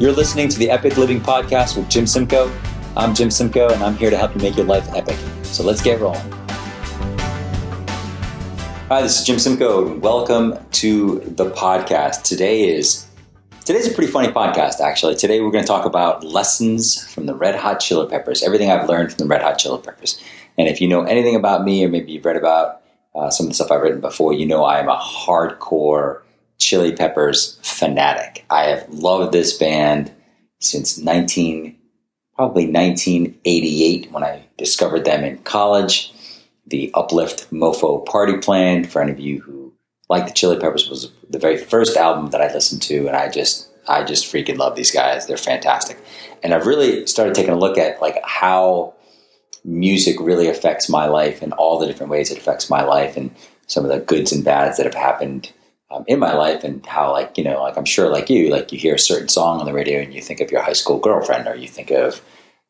You're listening to the Epic Living Podcast with Jim Simcoe. I'm Jim Simcoe, and I'm here to help you make your life epic. So let's get rolling. Hi, this is Jim Simcoe, welcome to the podcast. Today is today's a pretty funny podcast, actually. Today we're going to talk about lessons from the Red Hot Chili Peppers, everything I've learned from the Red Hot Chili Peppers. And if you know anything about me, or maybe you've read about uh, some of the stuff I've written before, you know I am a hardcore Chili Peppers fanatic. I have loved this band since 19, probably 1988 when I discovered them in college. The Uplift Mofo Party Plan, for any of you who like the Chili Peppers, was the very first album that I listened to, and I just I just freaking love these guys. They're fantastic. And I've really started taking a look at like how music really affects my life and all the different ways it affects my life and some of the goods and bads that have happened um, in my life and how like you know like i'm sure like you like you hear a certain song on the radio and you think of your high school girlfriend or you think of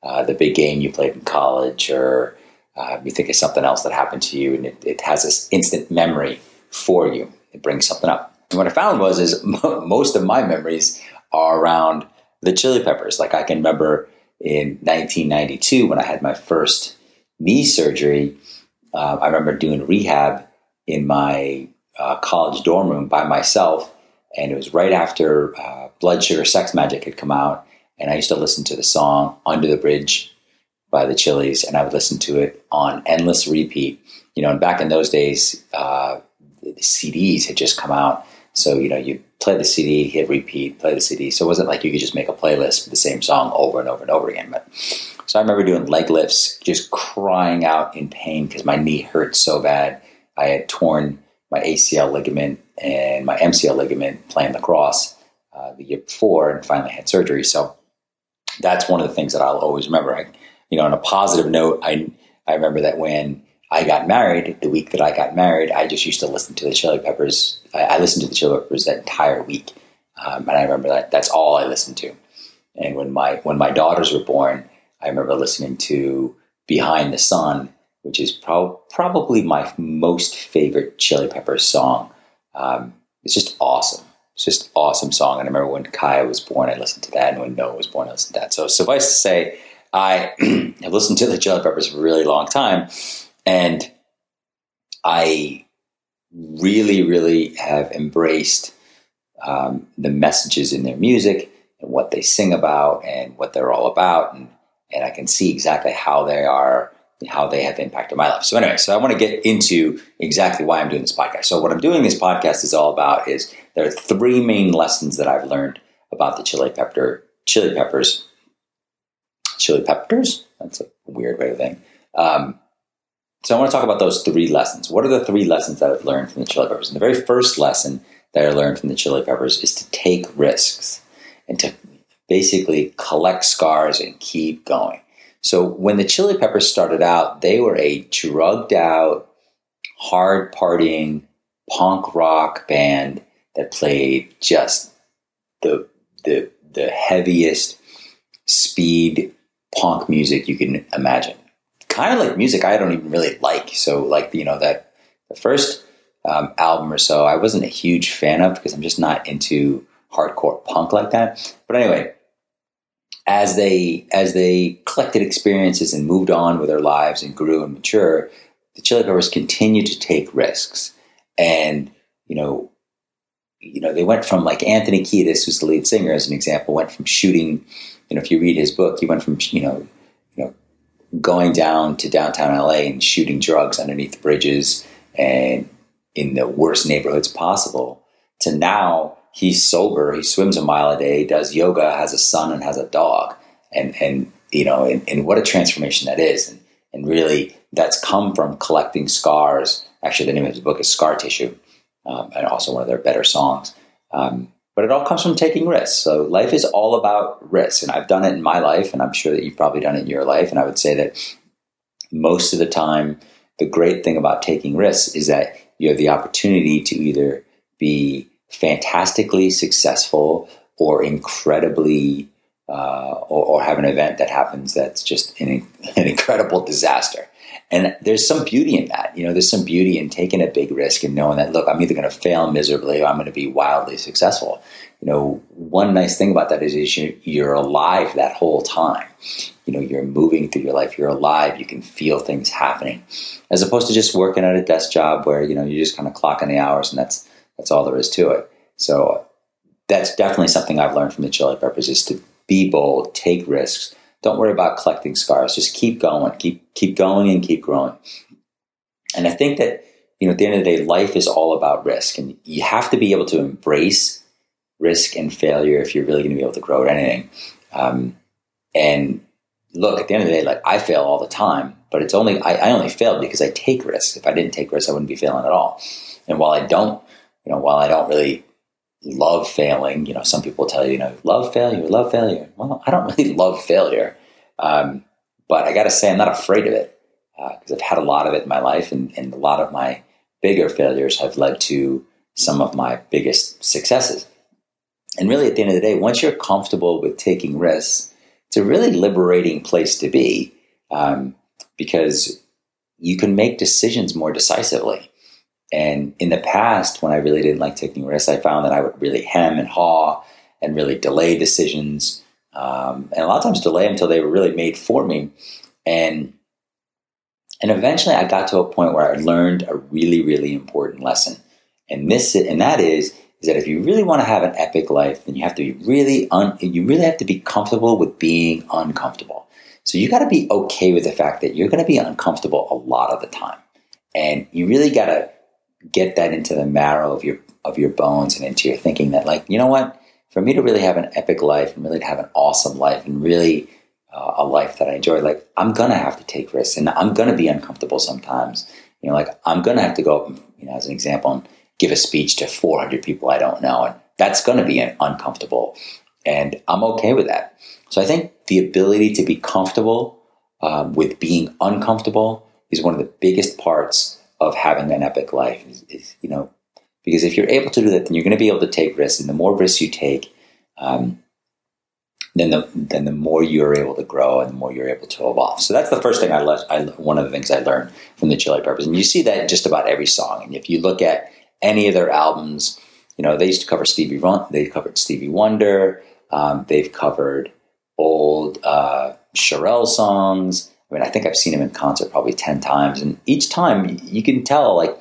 uh, the big game you played in college or uh, you think of something else that happened to you and it, it has this instant memory for you. It brings something up. And what i found was is most of my memories are around the chili peppers. Like i can remember in 1992 when i had my first knee surgery uh, i remember doing rehab in my uh, college dorm room by myself, and it was right after uh, Blood Sugar Sex Magik had come out, and I used to listen to the song "Under the Bridge" by the Chili's, and I would listen to it on endless repeat. You know, and back in those days, uh, the CDs had just come out, so you know you play the CD, hit repeat, play the CD. So it wasn't like you could just make a playlist with the same song over and over and over again. But so I remember doing leg lifts, just crying out in pain because my knee hurt so bad. I had torn my ACL ligament and my MCL ligament playing lacrosse uh, the year before, and finally had surgery. So that's one of the things that I'll always remember. I, you know, on a positive note, I I remember that when I got married, the week that I got married, I just used to listen to the Chili Peppers. I, I listened to the Chili Peppers that entire week, um, and I remember that that's all I listened to. And when my when my daughters were born, I remember listening to Behind the Sun which is pro- probably my most favorite Chili Peppers song. Um, it's just awesome. It's just awesome song. And I remember when Kaya was born, I listened to that, and when Noah was born, I listened to that. So suffice to say, I have listened to the Chili Peppers for a really long time, and I really, really have embraced um, the messages in their music and what they sing about and what they're all about, and and I can see exactly how they are how they have impacted my life. So anyway, so I want to get into exactly why I'm doing this podcast. So what I'm doing this podcast is all about is there are three main lessons that I've learned about the chili pepper chili peppers. Chili peppers? That's a weird way of saying. Um, so I want to talk about those three lessons. What are the three lessons that I've learned from the chili peppers? And the very first lesson that I learned from the chili peppers is to take risks and to basically collect scars and keep going. So when the Chili Peppers started out, they were a drugged out, hard partying punk rock band that played just the the the heaviest speed punk music you can imagine. Kind of like music I don't even really like. So like you know that the first um, album or so I wasn't a huge fan of because I'm just not into hardcore punk like that. But anyway, as they as they collected experiences and moved on with their lives and grew and mature, the Chili Peppers continued to take risks. And you know, you know, they went from like Anthony Kiedis, who's the lead singer, as an example, went from shooting. You know, if you read his book, he went from you know, you know, going down to downtown LA and shooting drugs underneath bridges and in the worst neighborhoods possible to now he's sober. He swims a mile a day, does yoga, has a son, and has a dog. And and you know, and, and what a transformation that is. And and really, that's come from collecting scars. Actually, the name of his book is Scar Tissue, um, and also one of their better songs. Um, but it all comes from taking risks. So life is all about risks, and I've done it in my life, and I'm sure that you've probably done it in your life. And I would say that most of the time, the great thing about taking risks is that you have the opportunity to either be fantastically successful or incredibly uh, or, or, have an event that happens that's just an, an, incredible disaster And there's some beauty in that. You know, there's some beauty in taking a big risk and knowing that, look, I'm either going to fail miserably or I'm going to be wildly successful. You know, one nice thing about that is, you're alive that whole time. You know, you're moving through your life. You're alive. You can feel things happening, as opposed to just working at a desk job where you know you're just kind of clocking the hours and that's that's all there is to it. So that's definitely something I've learned from the Chili Peppers is to be bold, take risks, don't worry about collecting scars. Just keep going, keep keep going, and keep growing. And I think that you know, at the end of the day, life is all about risk, and you have to be able to embrace risk and failure if you're really going to be able to grow at anything. Um, and look, at the end of the day, like I fail all the time, but it's only I, I only fail because I take risks. If I didn't take risks, I wouldn't be failing at all. And while I don't, you know, while I don't really love failing. You know, some people tell you, you know, love failure, love failure. Well, I don't really love failure, um, but I got to say, I'm not afraid of it because uh, I've had a lot of it in my life, and, and a lot of my bigger failures have led to some of my biggest successes. And really, at the end of the day, once you're comfortable with taking risks, it's a really liberating place to be um, because you can make decisions more decisively. And in the past, when I really didn't like taking risks, I found that I would really hem and haw and really delay decisions. Um, and a lot of times delay until they were really made for me. And and eventually I got to a point where I learned a really, really important lesson. And this and that is is that if you really want to have an epic life, then you have to be really un, you really have to be comfortable with being uncomfortable. So you got to be okay with the fact that you're going to be uncomfortable a lot of the time. And you really got to get that into the marrow of your of your bones and into your thinking that like you know what? For me to really have an epic life and really to have an awesome life and really uh, a life that I enjoy like I'm gonna have to take risks and I'm gonna be uncomfortable sometimes. You know like I'm gonna have to go up and, you know as an example and give a speech to 400 people I don't know and that's gonna be uncomfortable. And I'm okay with that. So I think the ability to be comfortable um, with being uncomfortable is one of the biggest parts of having an epic life is, is, you know because if you're able to do that then you're going to be able to take risks and the more risks you take um, then the then the more you're able to grow and the more you're able to evolve so that's the first thing I, learned. I one of the things I learned from the Chili Peppers and you see that in just about every song and if you look at any of their albums you know they used to cover Stevie they covered Stevie Wonder um, they've covered old uh, Cherrelle songs I mean, I think I've seen him in concert probably 10 times. And each time you can tell, like,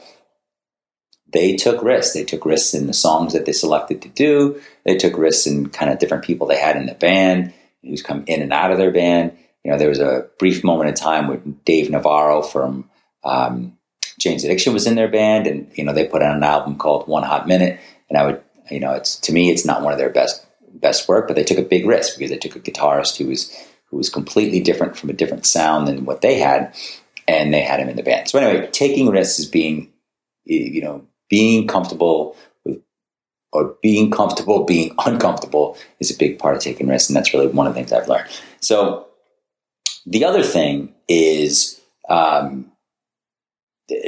they took risks. They took risks in the songs that they selected to do. They took risks in kind of different people they had in the band who's come in and out of their band. You know, there was a brief moment in time when Dave Navarro from um, Jane's Addiction was in their band, and you know they put out an album called One Hot Minute. And I would, you know, it's to me, it's not one of their best best work, but they took a big risk because they took a guitarist who was who was completely different from a different sound than what they had, and they had him in the band. So anyway, taking risks is being, you know, being comfortable with, or being comfortable being uncomfortable is a big part of taking risks, and that's really one of the things I've learned. So the other thing is um,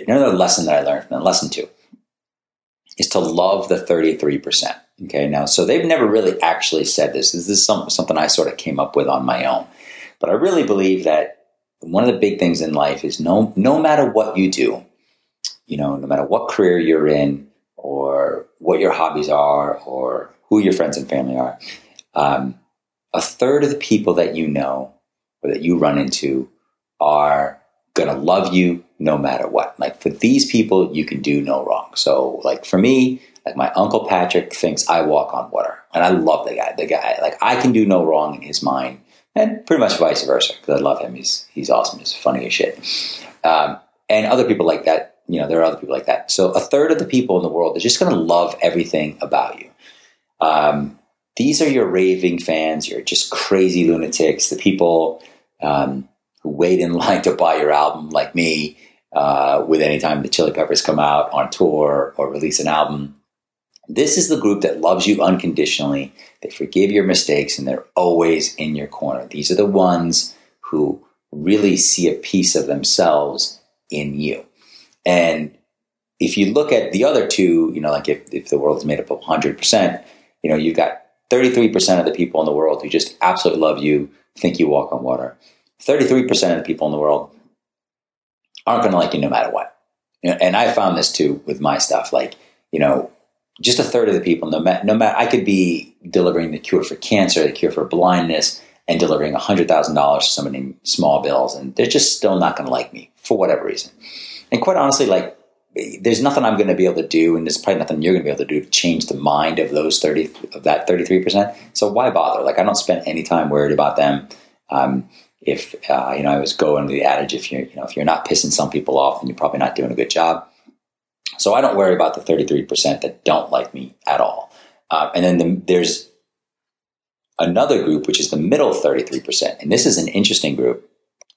another lesson that I learned from lesson two is to love the thirty three percent. Okay, now, so they've never really actually said this. This is some, something I sort of came up with on my own. But I really believe that one of the big things in life is no, no matter what you do, you know, no matter what career you're in or what your hobbies are or who your friends and family are, um, a third of the people that you know or that you run into are going to love you no matter what. Like for these people, you can do no wrong. So, like for me, like my uncle Patrick thinks I walk on water, and I love the guy. The guy, like I can do no wrong in his mind, and pretty much vice versa because I love him. He's he's awesome. He's funny as shit. Um, and other people like that. You know, there are other people like that. So a third of the people in the world are just going to love everything about you. Um, these are your raving fans. You're just crazy lunatics. The people um, who wait in line to buy your album, like me, uh, with any time the Chili Peppers come out on tour or release an album. This is the group that loves you unconditionally. They forgive your mistakes and they're always in your corner. These are the ones who really see a piece of themselves in you. And if you look at the other two, you know, like if, if the world is made up of 100%, you know, you've got 33% of the people in the world who just absolutely love you, think you walk on water. 33% of the people in the world aren't going to like you no matter what. And I found this too with my stuff. Like, you know, just a third of the people, no matter, no matter, I could be delivering the cure for cancer, the cure for blindness, and delivering $100,000 to somebody in small bills, and they're just still not going to like me for whatever reason. And quite honestly, like, there's nothing I'm going to be able to do, and there's probably nothing you're going to be able to do to change the mind of those 30, of that 33%. So why bother? Like, I don't spend any time worried about them. Um, if, uh, you know, I was going to the adage, if you're, you know, if you're not pissing some people off, then you're probably not doing a good job. So I don't worry about the 33% that don't like me at all. Uh, and then the, there's another group, which is the middle 33%. And this is an interesting group.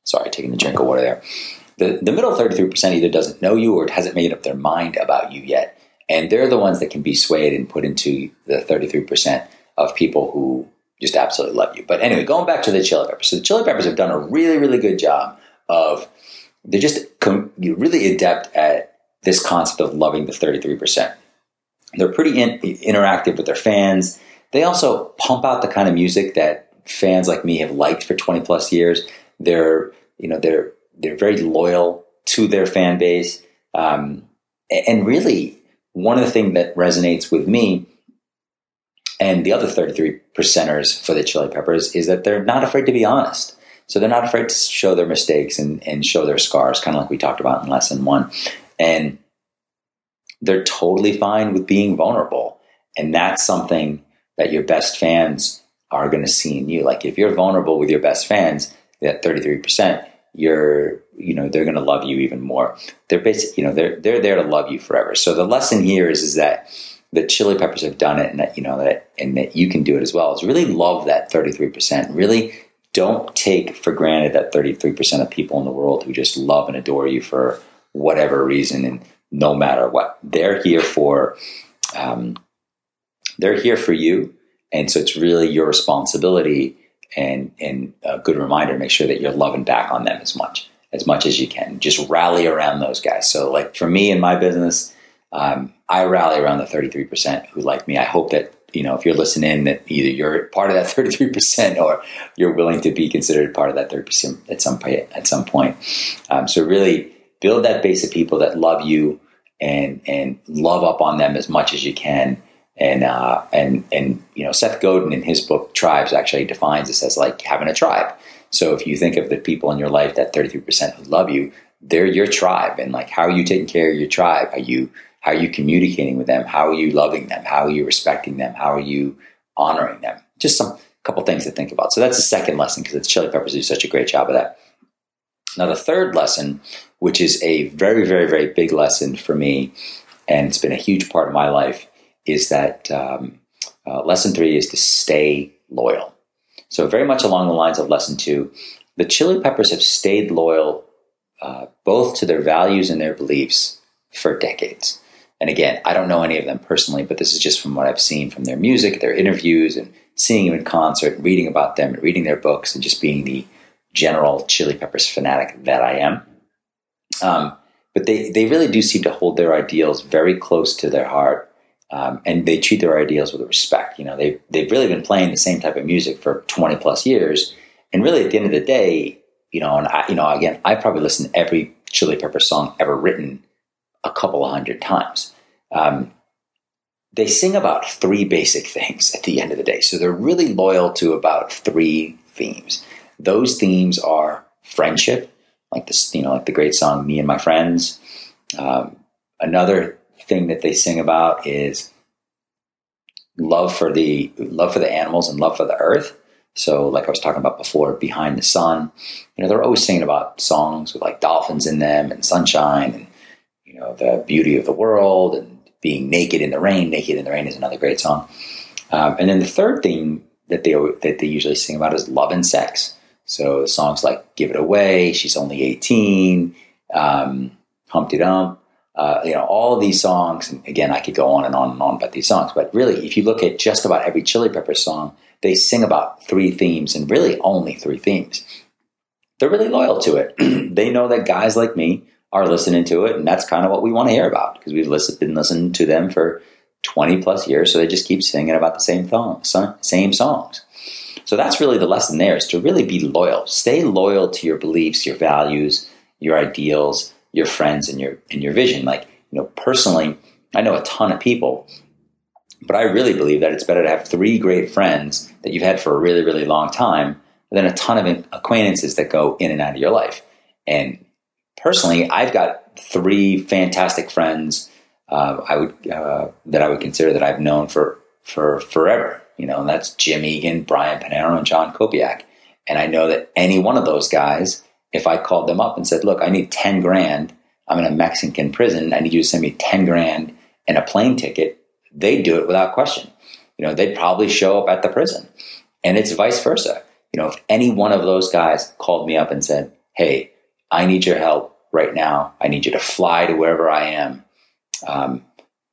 Sorry, taking a drink of water there. The, the middle 33% either doesn't know you or hasn't made up their mind about you yet. And they're the ones that can be swayed and put into the 33% of people who just absolutely love you. But anyway, going back to the Chili Peppers. So the Chili Peppers have done a really, really good job of, they're just com- really adept at this concept of loving the 33%. They're pretty in- interactive with their fans. They also pump out the kind of music that fans like me have liked for 20 plus years. They're, you know, they're, they're very loyal to their fan base. Um, and really, one of the things that resonates with me and the other 33 percenters for the Chili Peppers is that they're not afraid to be honest. So they're not afraid to show their mistakes and, and show their scars, kind of like we talked about in lesson one. And they're totally fine with being vulnerable. And that's something that your best fans are going to see in you. Like if you're vulnerable with your best fans, that 33%, you're, you know, they're going to love you even more. They're basically, you know, they're, they're there to love you forever. So the lesson here is, is that the chili peppers have done it and that, you know, that, and that you can do it as well is really love that 33%. Really don't take for granted that 33% of people in the world who just love and adore you for whatever reason and no matter what. They're here for, um, they're here for you. And so it's really your responsibility and, and a good reminder make sure that you're loving back on them as much, as much as you can. Just rally around those guys. So like for me in my business, um, I rally around the 33% who like me. I hope that, you know, if you're listening that either you're part of that 33% or you're willing to be considered part of that 30% at some point, at some point. Um, so really build that base of people that love you and, and love up on them as much as you can and uh, and and you know, Seth Godin in his book Tribes actually defines this as like having a tribe. So if you think of the people in your life that 33% who love you, they're your tribe. And like, how are you taking care of your tribe? Are you how are you communicating with them? How are you loving them? How are you respecting them? How are you honoring them? Just some couple things to think about. So that's the second lesson because the Chili Peppers do such a great job of that. Now the third lesson, which is a very very very big lesson for me, and it's been a huge part of my life, is that um, uh, lesson three is to stay loyal. So, very much along the lines of lesson two, the Chili Peppers have stayed loyal uh, both to their values and their beliefs for decades. And again, I don't know any of them personally, but this is just from what I've seen from their music, their interviews, and seeing them in concert, reading about them, and reading their books, and just being the general Chili Peppers fanatic that I am. Um, but they, they really do seem to hold their ideals very close to their heart um, and they treat their ideals with respect. You know, they they've really been playing the same type of music for twenty plus years, and really at the end of the day, you know, and I, you know, again, I probably listened to every Chili Pepper song ever written a couple of hundred times. Um, they sing about three basic things at the end of the day, so they're really loyal to about three themes. Those themes are friendship, like this, you know, like the great song "Me and My Friends." Um, another thing that they sing about is love for the love for the animals and love for the earth. So, like I was talking about before, behind the sun, you know, they're always singing about songs with like dolphins in them and sunshine and you know the beauty of the world and being naked in the rain. Naked in the rain is another great song. Um, and then the third thing that they that they usually sing about is love and sex. So songs like "Give It Away," "She's Only 18," um, "Hump de Bump," Uh, you know, all these songs, and again, I could go on and on and on about these songs, but really, if you look at just about every Chili Pepper song, they sing about three themes and really only three themes. They're really loyal to it. they know that guys like me are listening to it, and that's kind of what we want to hear about because we've listened, been listening to them for 20 plus years, so they just keep singing about the same, thong, same songs. So that's really the lesson there is to really be loyal. Stay loyal to your beliefs, your values, your ideals, your friends and your and your vision. Like you know, personally, I know a ton of people, but I really believe that it's better to have three great friends that you've had for a really really long time than a ton of acquaintances that go in and out of your life. And personally, I've got three fantastic friends uh, I would uh, that I would consider that I've known for for forever. You know, and that's Jim Egan, Brian Panero, and John Kopiak. And I know that any one of those guys, if I called them up and said, "Look, I need ten grand. I'm in a Mexican prison. I need you to send me ten grand and a plane ticket," they'd do it without question. You know, they'd probably show up at the prison, and it's vice versa. You know, if any one of those guys called me up and said, "Hey, I need your help right now. I need you to fly to wherever I am," um,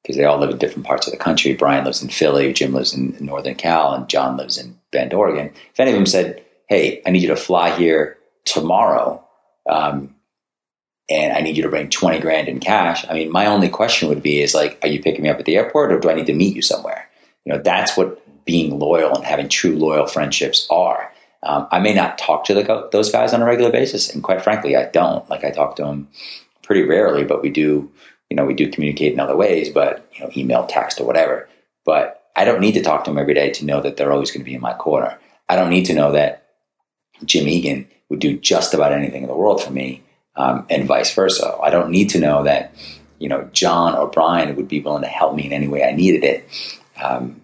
because they all live in different parts of the country. Brian lives in Philly, Jim lives in Northern Cal, and John lives in Bend, Oregon. If any of them said, "Hey, I need you to fly here tomorrow," um, and I need you to bring twenty grand in cash, I mean, my only question would be: Is like, are you picking me up at the airport, or do I need to meet you somewhere? You know, that's what being loyal and having true loyal friendships are. Um, I may not talk to the, those guys on a regular basis, and quite frankly, I don't. Like I talk to them pretty rarely, but we do you know, we do communicate in other ways, but, you know, email, text, or whatever. But I don't need to talk to them every day to know that they're always going to be in my corner. I don't need to know that Jim Egan would do just about anything in the world for me, um, and vice versa. I don't need to know that, you know, John or Brian would be willing to help me in any way I needed it, um,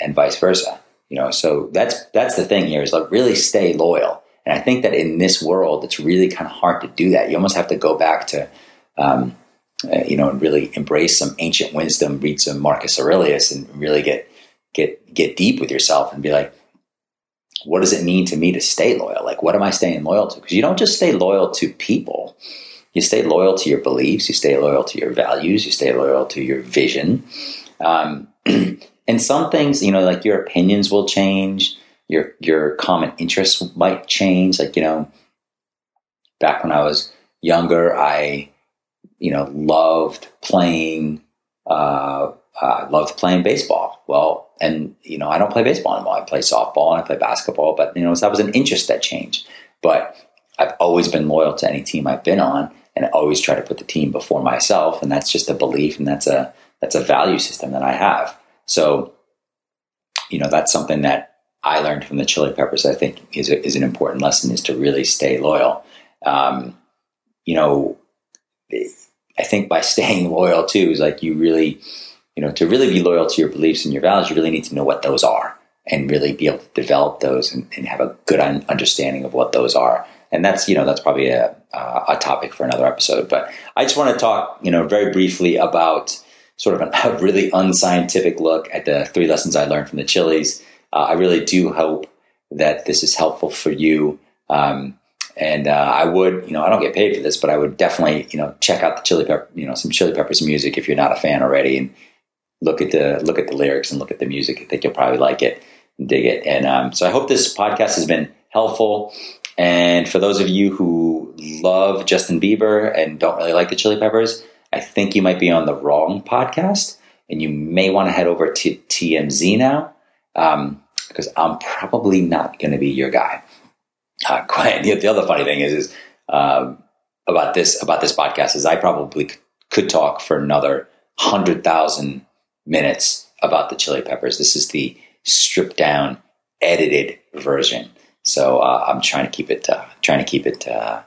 and vice versa. You know, so that's that's the thing here is like really stay loyal. And I think that in this world, it's really kind of hard to do that. You almost have to go back to um, uh, you know, and really embrace some ancient wisdom, read some Marcus Aurelius, and really get get get deep with yourself and be like, what does it mean to me to stay loyal? Like, what am I staying loyal to? Because you don't just stay loyal to people. You stay loyal to your beliefs. You stay loyal to your values. You stay loyal to your vision. Um, and some things, you know, like your opinions will change. Your your common interests might change. Like you know, back when I was younger, I you know, loved playing, uh, loved playing baseball. Well, and, you know, I don't play baseball anymore. I play softball and I play basketball, but, you know, that was an interest that changed. But I've always been loyal to any team I've been on and I always try to put the team before myself. And that's just a belief and that's a, that's a value system that I have. So, you know, that's something that I learned from the Chili Peppers. I think is a, is an important lesson is to really stay loyal. Um, you know, I think by staying loyal too is like you really, you know, to really be loyal to your beliefs and your values, you really need to know what those are and really be able to develop those and, and have a good understanding of what those are. And that's, you know, that's probably a, a topic for another episode. But I just want to talk, you know, very briefly about sort of an, a really unscientific look at the three lessons I learned from the Chili's. Uh, I really do hope that this is helpful for you. Um, and uh, I would, you know, I don't get paid for this, but I would definitely, you know, check out the Chili Pepper, you know, some Chili Peppers music if you're not a fan already, and look at the look at the lyrics and look at the music. I think you'll probably like it, and dig it. And um, so I hope this podcast has been helpful. And for those of you who love Justin Bieber and don't really like the Chili Peppers, I think you might be on the wrong podcast, and you may want to head over to TMZ now um, because I'm probably not going to be your guy uh, quite, the, the, other funny thing is, is um, about this about this podcast is I probably could talk for another hundred thousand minutes about the Chili Peppers. This is the stripped down, edited version. So uh, I'm trying to keep it uh, trying to keep it uh,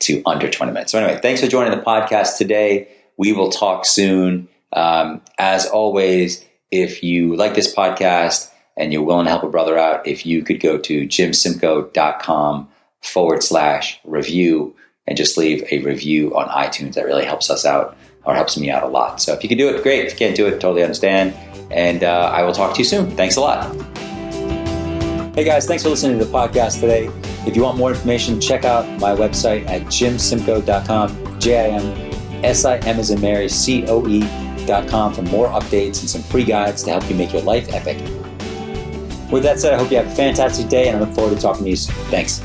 to under 20 minutes. So anyway, thanks for joining the podcast today. We will talk soon. Um, as always, if you like this podcast and you're willing to help a brother out, if you could go to jimsimcoe.com forward slash review and just leave a review on iTunes, that really helps us out or helps me out a lot. So if you can do it, great. If you can't do it, totally understand. And uh, I will talk to you soon. Thanks a lot. Hey guys, thanks for listening to the podcast today. If you want more information, check out my website at jimsimcoe.com, J I M S I M as in Mary, C O E.com for more updates and some free guides to help you make your life epic with that said, I hope you have a fantastic day and I look forward to talking to you soon. Thanks.